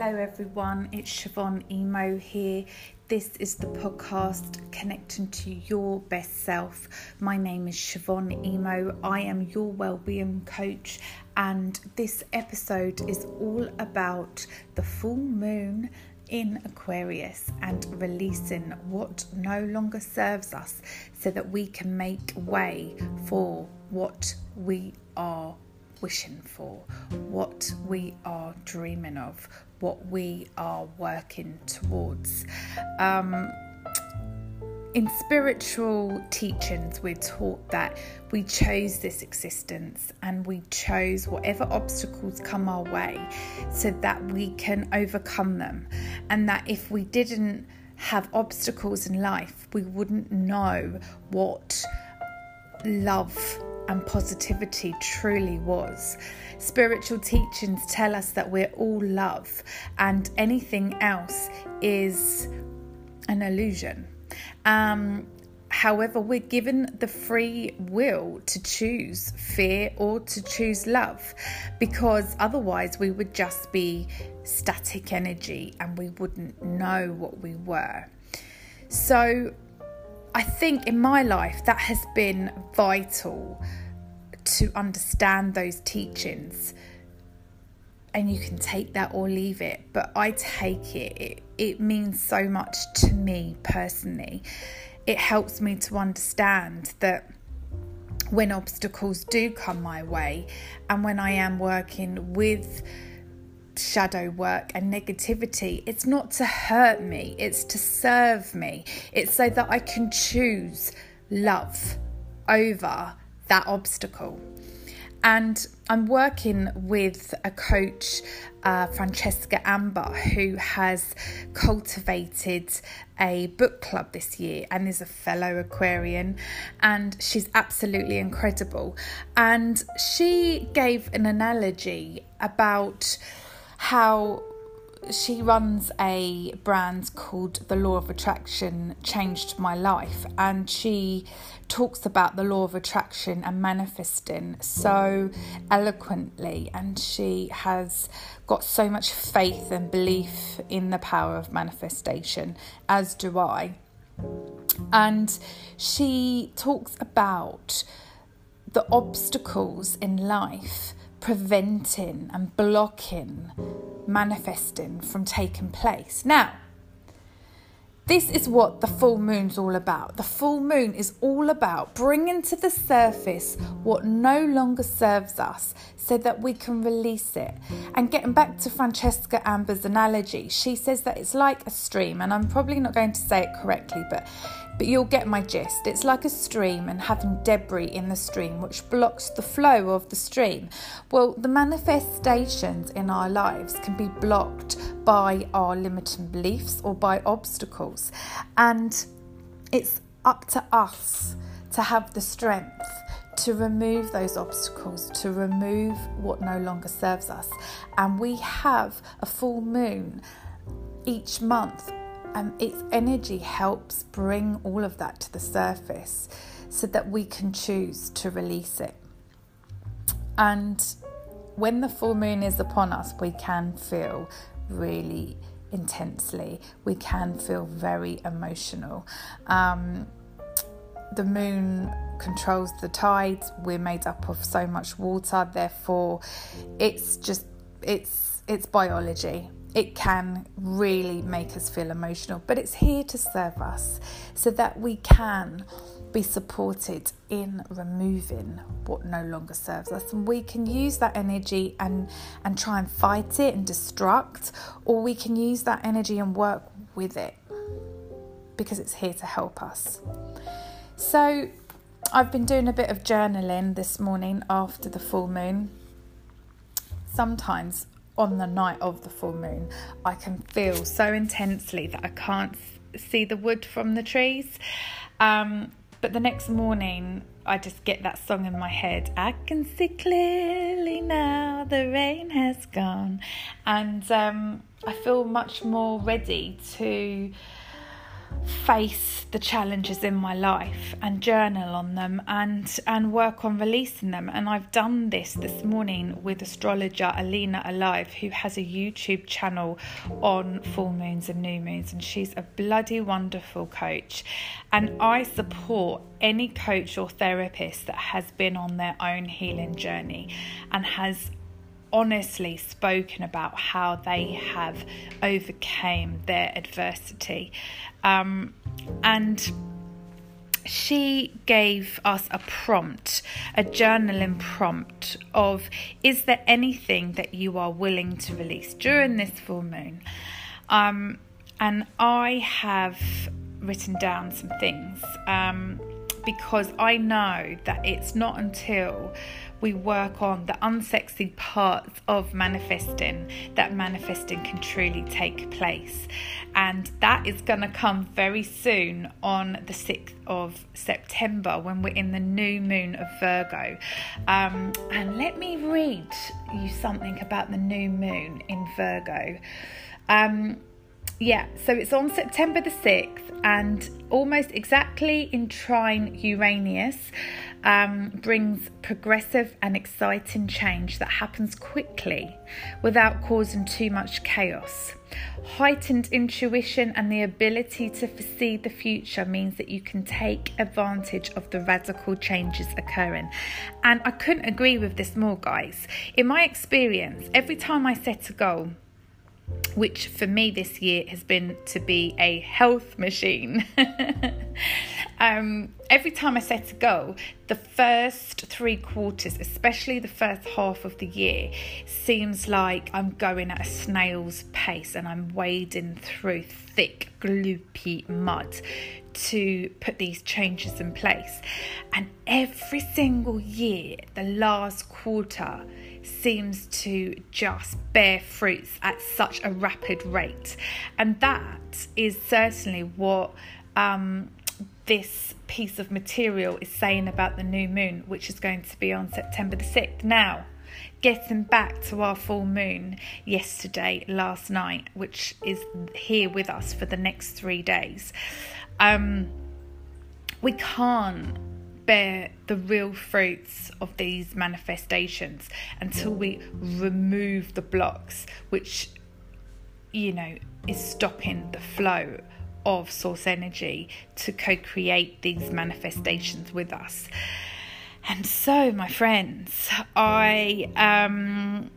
Hello, everyone. It's Siobhan Emo here. This is the podcast connecting to your best self. My name is Siobhan Emo. I am your well-being coach, and this episode is all about the full moon in Aquarius and releasing what no longer serves us so that we can make way for what we are wishing for, what we are dreaming of, what we are working towards. Um, in spiritual teachings, we're taught that we chose this existence and we chose whatever obstacles come our way so that we can overcome them. And that if we didn't have obstacles in life, we wouldn't know what love and positivity truly was. Spiritual teachings tell us that we're all love, and anything else is an illusion. Um, however, we're given the free will to choose fear or to choose love because otherwise we would just be static energy and we wouldn't know what we were. So, I think in my life that has been vital to understand those teachings. And you can take that or leave it, but I take it. It, it means so much to me personally. It helps me to understand that when obstacles do come my way and when I am working with shadow work and negativity, it's not to hurt me, it's to serve me. It's so that I can choose love over that obstacle. And I'm working with a coach, uh, Francesca Amber, who has cultivated a book club this year and is a fellow Aquarian. And she's absolutely incredible. And she gave an analogy about how she runs a brand called The Law of Attraction Changed My Life, and she talks about the law of attraction and manifesting so eloquently. And she has got so much faith and belief in the power of manifestation, as do I. And she talks about the obstacles in life preventing and blocking manifesting from taking place. Now, this is what the full moon's all about. The full moon is all about bringing to the surface what no longer serves us so that we can release it. And getting back to Francesca Amber's analogy, she says that it's like a stream, and I'm probably not going to say it correctly, but but you'll get my gist. It's like a stream and having debris in the stream which blocks the flow of the stream. Well, the manifestations in our lives can be blocked by our limiting beliefs or by obstacles. And it's up to us to have the strength to remove those obstacles, to remove what no longer serves us. And we have a full moon each month and its energy helps bring all of that to the surface so that we can choose to release it. And when the full moon is upon us, we can feel really intensely, we can feel very emotional. Um, the moon controls the tides, we're made up of so much water, therefore, it's just it's it's biology it can really make us feel emotional, but it's here to serve us so that we can be supported in removing what no longer serves us. And we can use that energy and and try and fight it and destruct or we can use that energy and work with it because it's here to help us. So I've been doing a bit of journaling this morning after the full moon. Sometimes on the night of the full moon, I can feel so intensely that I can't see the wood from the trees. Um, but the next morning, I just get that song in my head. I can see clearly now the rain has gone, and um, I feel much more ready to face the challenges in my life and journal on them and and work on releasing them. And I've done this this morning with astrologer Alina Alive who has a YouTube channel on full moons and new moons and she's a bloody wonderful coach. And I support any coach or therapist that has been on their own healing journey and has honestly spoken about how they have overcame their adversity um, and she gave us a prompt, a journaling prompt of is there anything that you are willing to release during this full moon? Um, and I have written down some things um, because I know that it's not until we work on the unsexy parts of manifesting that manifesting can truly take place. And that is going to come very soon on the 6th of September when we're in the new moon of Virgo. Um, and let me read you something about the new moon in Virgo. Um, yeah, so it's on September the 6th and almost exactly in trine Uranus um, brings progressive and exciting change that happens quickly without causing too much chaos. Heightened intuition and the ability to foresee the future means that you can take advantage of the radical changes occurring. And I couldn't agree with this more, guys. In my experience, every time I set a goal, which for me this year has been to be a health machine. um, every time I set a goal, the first three quarters, especially the first half of the year, seems like I'm going at a snail's pace and I'm wading through thick, gloopy mud to put these changes in place. And every single year, the last quarter, seems to just bear fruits at such a rapid rate. And that is certainly what um, this piece of material is saying about the new moon, which is going to be on September the 6th. Now, getting back to our full moon yesterday, last night, which is here with us for the next three days. Um, we can't bear the real fruits of these manifestations until we remove the blocks, which, you know, is stopping the flow of source energy to co create these manifestations with us. And so, my friends, I um,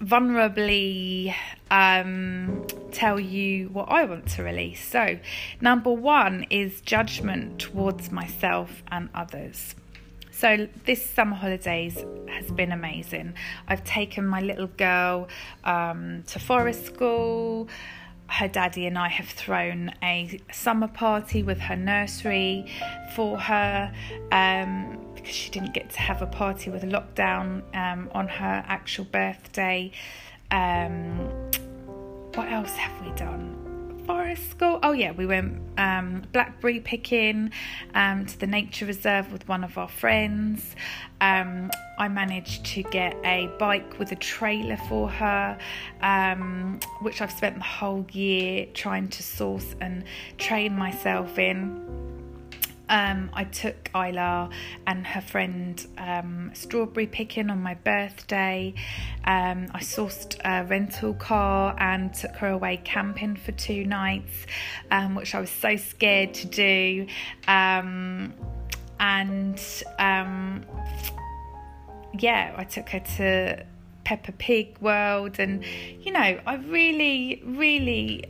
vulnerably um, tell you what I want to release. So, number one is judgment towards myself and others. So, this summer holidays has been amazing. I've taken my little girl um, to forest school. Her daddy and I have thrown a summer party with her nursery for her. Um, because she didn't get to have a party with lockdown um, on her actual birthday. Um, what else have we done? Forest school. Oh yeah, we went um, blackberry picking um, to the nature reserve with one of our friends. Um, I managed to get a bike with a trailer for her, um, which I've spent the whole year trying to source and train myself in. Um, I took Isla and her friend um, strawberry picking on my birthday. Um, I sourced a rental car and took her away camping for two nights, um, which I was so scared to do. Um, and um, yeah, I took her to Peppa Pig world, and you know, I really, really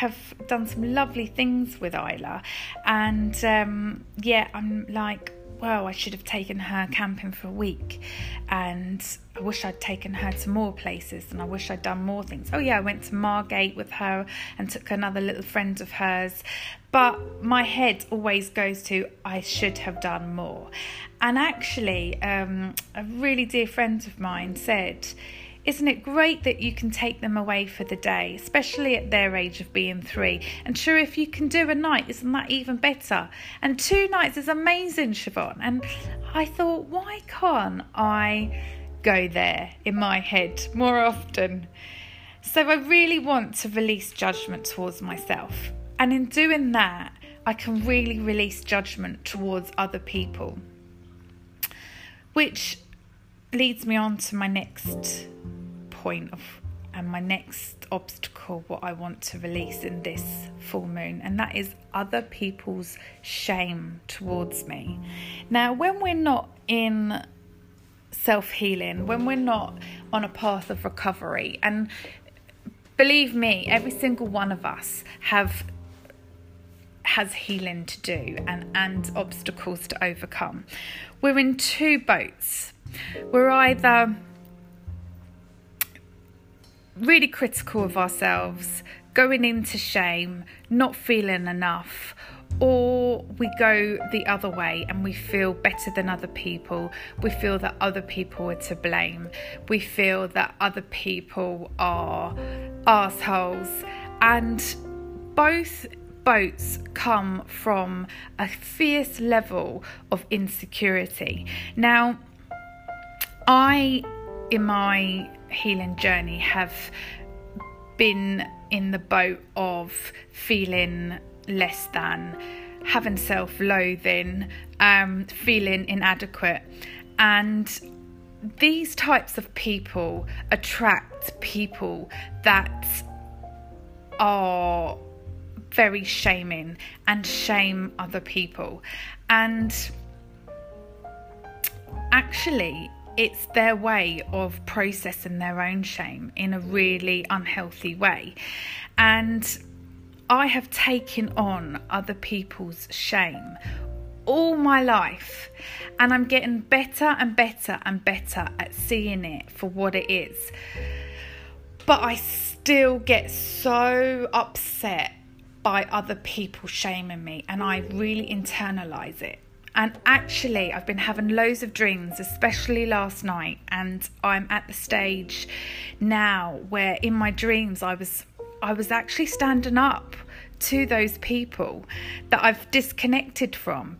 have done some lovely things with Isla, and um, yeah, I'm like, well, I should have taken her camping for a week, and I wish I'd taken her to more places, and I wish I'd done more things. Oh yeah, I went to Margate with her and took another little friend of hers, but my head always goes to I should have done more. And actually, um, a really dear friend of mine said, isn't it great that you can take them away for the day, especially at their age of being three? And sure, if you can do a night, isn't that even better? And two nights is amazing, Siobhan. And I thought, why can't I go there in my head more often? So I really want to release judgment towards myself And in doing that, I can really release judgment towards other people. Which leads me on to my next point of and my next obstacle what I want to release in this full moon and that is other people's shame towards me. Now when we're not in self-healing, when we're not on a path of recovery and believe me every single one of us have has healing to do and, and obstacles to overcome. We're in two boats. We're either really critical of ourselves, going into shame, not feeling enough, or we go the other way and we feel better than other people. We feel that other people are to blame. We feel that other people are assholes. And both boats come from a fierce level of insecurity. Now, I, in my healing journey, have been in the boat of feeling less than, having self loathing, um, feeling inadequate. And these types of people attract people that are very shaming and shame other people. And actually, it's their way of processing their own shame in a really unhealthy way. And I have taken on other people's shame all my life, and I'm getting better and better and better at seeing it for what it is. But I still get so upset by other people shaming me, and I really internalize it. And actually, I've been having loads of dreams, especially last night, and I'm at the stage now where in my dreams I was I was actually standing up to those people that I've disconnected from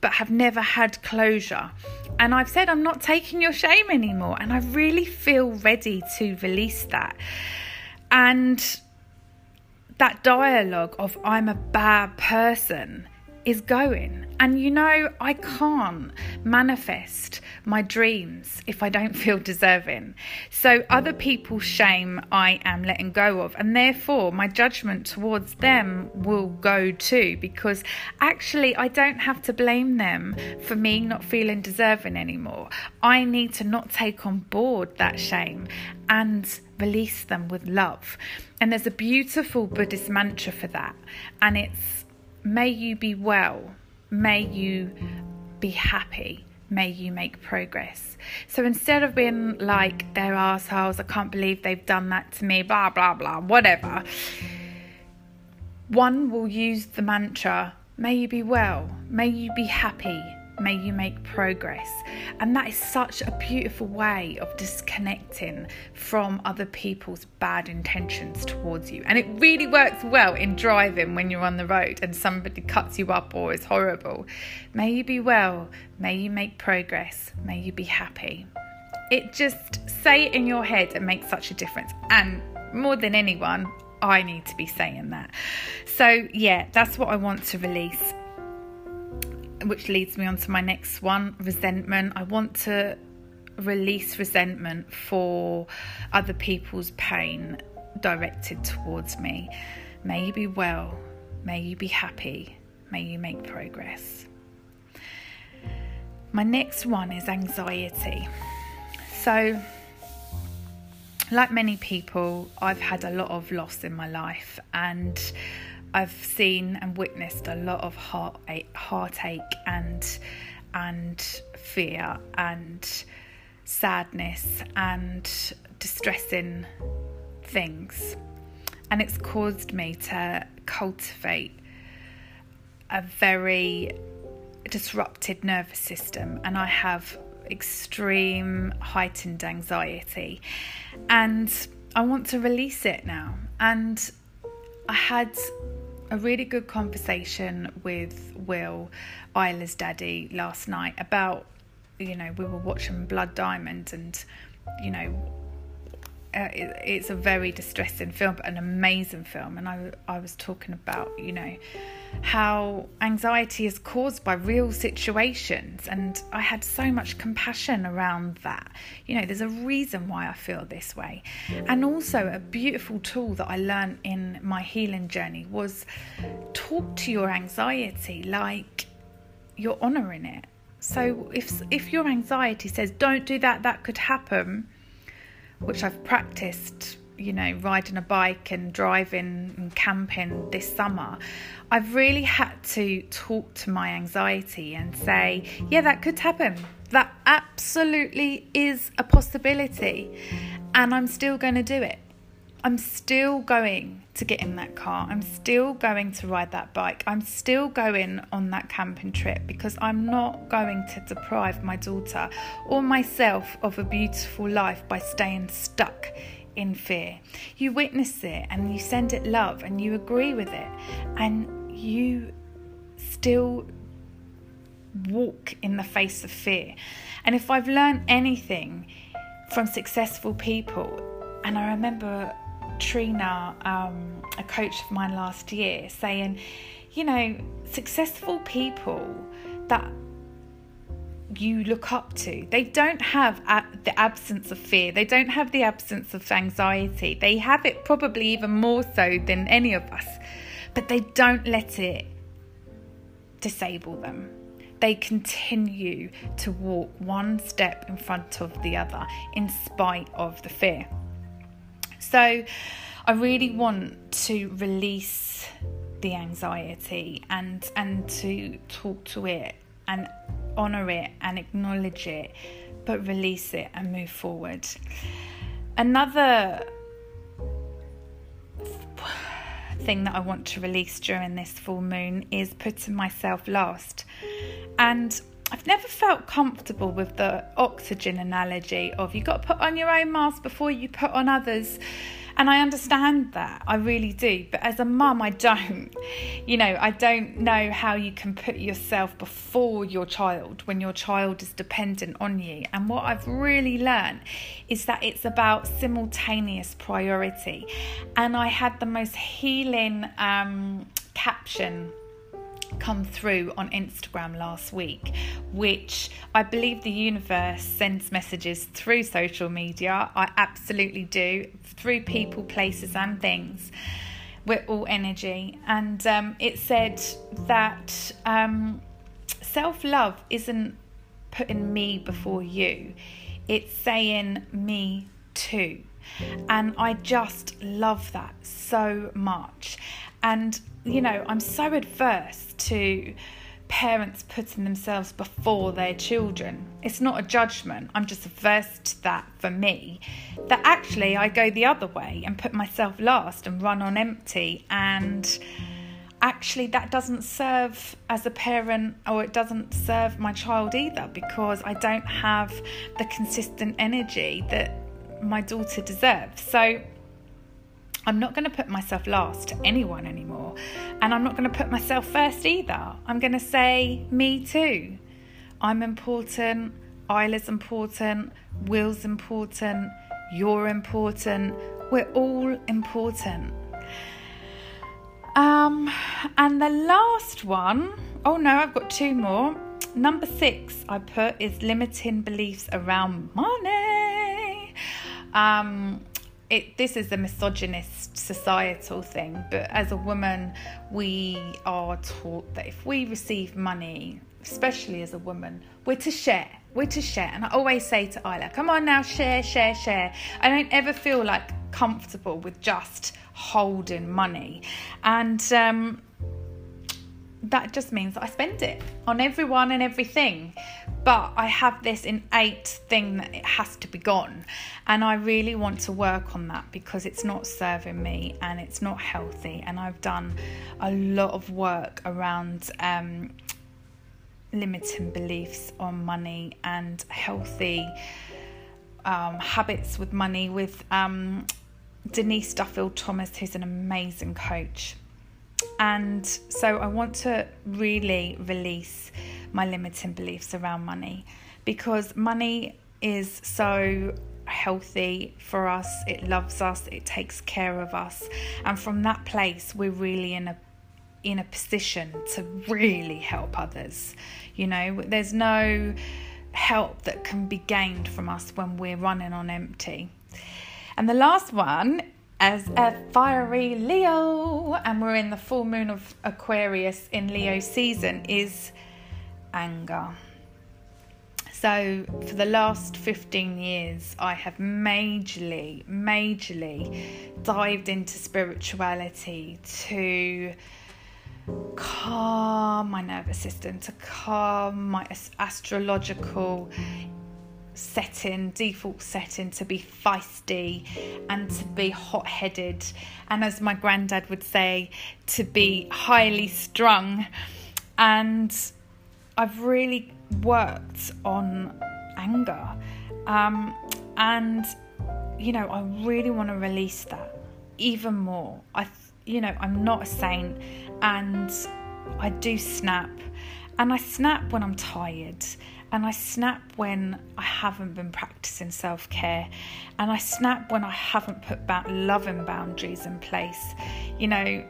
but have never had closure. And I've said I'm not taking your shame anymore and I really feel ready to release that. And that dialogue of I'm a bad person is going. And you know, I can't manifest my dreams if I don't feel deserving. So, other people's shame I am letting go of, and therefore my judgment towards them will go too, because actually, I don't have to blame them for me not feeling deserving anymore. I need to not take on board that shame and release them with love. And there's a beautiful Buddhist mantra for that, and it's May you be well, may you be happy, may you make progress. So instead of being like, they're assholes, I can't believe they've done that to me, blah, blah, blah, whatever, one will use the mantra, may you be well, may you be happy, May you make progress. And that is such a beautiful way of disconnecting from other people's bad intentions towards you. And it really works well in driving when you're on the road and somebody cuts you up or is horrible. May you be well. May you make progress. May you be happy. It just say it in your head and make such a difference. And more than anyone, I need to be saying that. So, yeah, that's what I want to release which leads me on to my next one resentment. I want to release resentment for other people's pain directed towards me. May you be well, may you be happy, may you make progress. My next one is anxiety. So, like many people, I've had a lot of loss in my life and I've seen and witnessed a lot of heartache, heartache and and fear and sadness and distressing things, and it's caused me to cultivate a very disrupted nervous system, and I have extreme heightened anxiety, and I want to release it now. And I had a really good conversation with Will, Isla's daddy, last night about, you know, we were watching Blood Diamond and, you know, uh, it, it's a very distressing film, but an amazing film. And I, I was talking about, you know, how anxiety is caused by real situations. And I had so much compassion around that. You know, there's a reason why I feel this way. And also, a beautiful tool that I learned in my healing journey was talk to your anxiety like you're honoring it. So if if your anxiety says don't do that that could happen, which I've practiced, you know, riding a bike and driving and camping this summer, I've really had to talk to my anxiety and say, yeah, that could happen. That absolutely is a possibility. And I'm still going to do it. I'm still going to get in that car. I'm still going to ride that bike. I'm still going on that camping trip because I'm not going to deprive my daughter or myself of a beautiful life by staying stuck in fear. You witness it and you send it love and you agree with it and you still walk in the face of fear. And if I've learned anything from successful people, and I remember Trina, um, a coach of mine last year, saying, you know, successful people that you look up to. They don't have the absence of fear. They don't have the absence of anxiety. They have it probably even more so than any of us, but they don't let it disable them. They continue to walk one step in front of the other in spite of the fear. So I really want to release the anxiety and and to talk to it and honor it and acknowledge it but release it and move forward. Another thing that I want to release during this full moon is putting myself last. And I've never felt comfortable with the oxygen analogy of you got to put on your own mask before you put on others. And I understand that, I really do. But as a mum, I don't. You know, I don't know how you can put yourself before your child when your child is dependent on you. And what I've really learned is that it's about simultaneous priority. And I had the most healing um, caption come through on Instagram last week, which I believe the universe sends messages through social media. I absolutely do, through people, places, and things. We're all energy. And um, it said that um, self love isn't putting me before you, it's saying me too. And I just love that so much. And, you know, I'm so adverse to parents putting themselves before their children. It's not a judgment, I'm just averse to that for me. That actually I go the other way and put myself last and run on empty and actually that doesn't serve as a parent or it doesn't serve my child either because I don't have the consistent energy that my daughter deserves. So I'm not going to put myself last to anyone anymore. And I'm not going to put myself first either. I'm going to say, me too. I'm important. Isla's important. Will's important. You're important. We're all important. Um, and the last one, oh no, I've got two more. Number six, I put is limiting beliefs around money. Um, it this is a misogynist societal thing but as a woman we are taught that if we receive money especially as a woman we're to share we're to share. And i always say to isla come on now share share share. I don't ever feel like comfortable with just holding money. And um, that just means that I spend it on everyone and everything. But I have this innate thing that it has to be gone. And I really want to work on that because it's not serving me and it's not healthy. And I've done a lot of work around um, limiting beliefs on money and healthy um, habits with money with um, Denise Duffield Thomas, who's an amazing coach and so I want to really release my limiting beliefs around money because money is so healthy for us, it loves us, it takes care of us. And from that place, we're really in a in a position to really help others. You know, there's no help that can be gained from us when we're running on empty. And the last one as a fiery Leo, and we're in the full moon of Aquarius in Leo season, is anger. So, for the last 15 years, I have majorly, majorly dived into spirituality to calm my nervous system, to calm my astrological setting, default setting to be feisty and to be hot headed, and as my granddad would say, to be highly strung. And I've really worked on anger. Um, and, you know, I really want to release that even more. I, you know, I'm not a saint and I do snap. And I snap when I'm tired and I snap when I haven't been practicing self care, and I snap when I haven't put ba- loving boundaries in place. You know,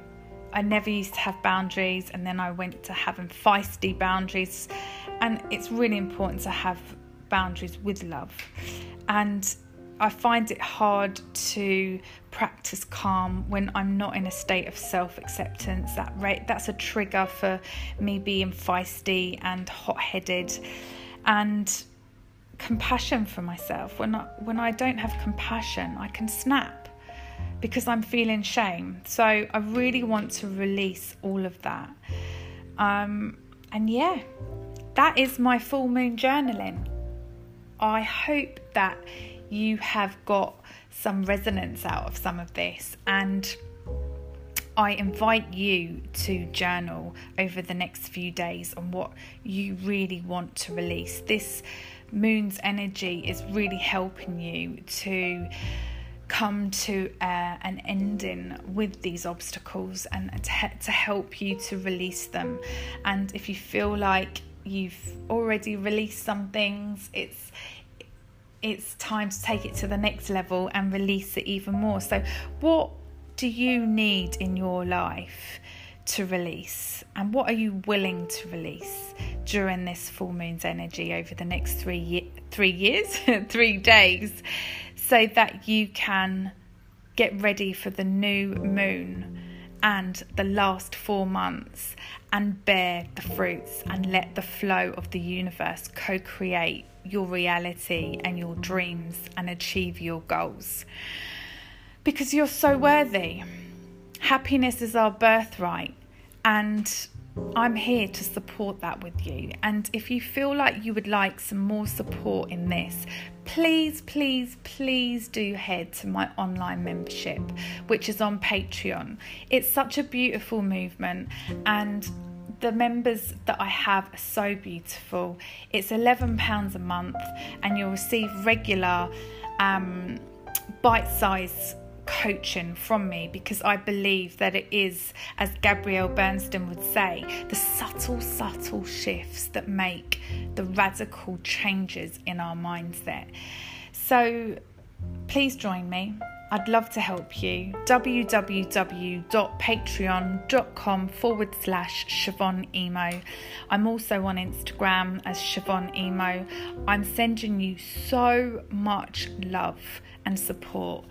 I never used to have boundaries, and then I went to having feisty boundaries, and it's really important to have boundaries with love. And I find it hard to practice calm when I'm not in a state of self acceptance. That right, that's a trigger for me being feisty and hot headed and compassion for myself. When I, when I don't have compassion, I can snap because I'm feeling shame. So I really want to release all of that. Um, and yeah, that is my full moon journaling. I hope that you have got some resonance out of some of this and I invite you to journal over the next few days on what you really want to release. This moon's energy is really helping you to come to uh, an ending with these obstacles and to, to help you to release them. And if you feel like you've already released some things, it's it's time to take it to the next level and release it even more. So, what do you need in your life to release? And what are you willing to release during this full moon's energy over the next three, ye- three years, three days, so that you can get ready for the new moon and the last four months and bear the fruits and let the flow of the universe co create your reality and your dreams and achieve your goals because you're so worthy. Happiness is our birthright, and I'm here to support that with you. And if you feel like you would like some more support in this, please, please, please do head to my online membership, which is on Patreon. It's such a beautiful movement, and the members that I have are so beautiful. It's £11 a month, and you'll receive regular um, bite sized coaching from me because I believe that it is, as Gabrielle Bernstein would say, the subtle, subtle shifts that make the radical changes in our mindset. So please join me. I'd love to help you. www.patreon.com forward slash Siobhan Emo. I'm also on Instagram as Siobhan Emo. I'm sending you so much love and support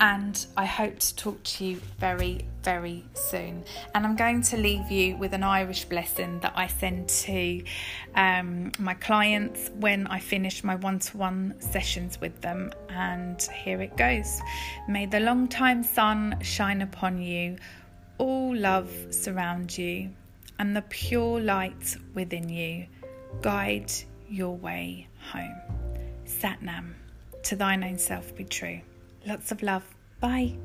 and I hope to talk to you very, very soon. And I'm going to leave you with an Irish blessing that I send to um, my clients when I finish my one to one sessions with them. And here it goes May the long time sun shine upon you, all love surround you, and the pure light within you guide your way home. Satnam, to thine own self be true. Lots of love. Bye.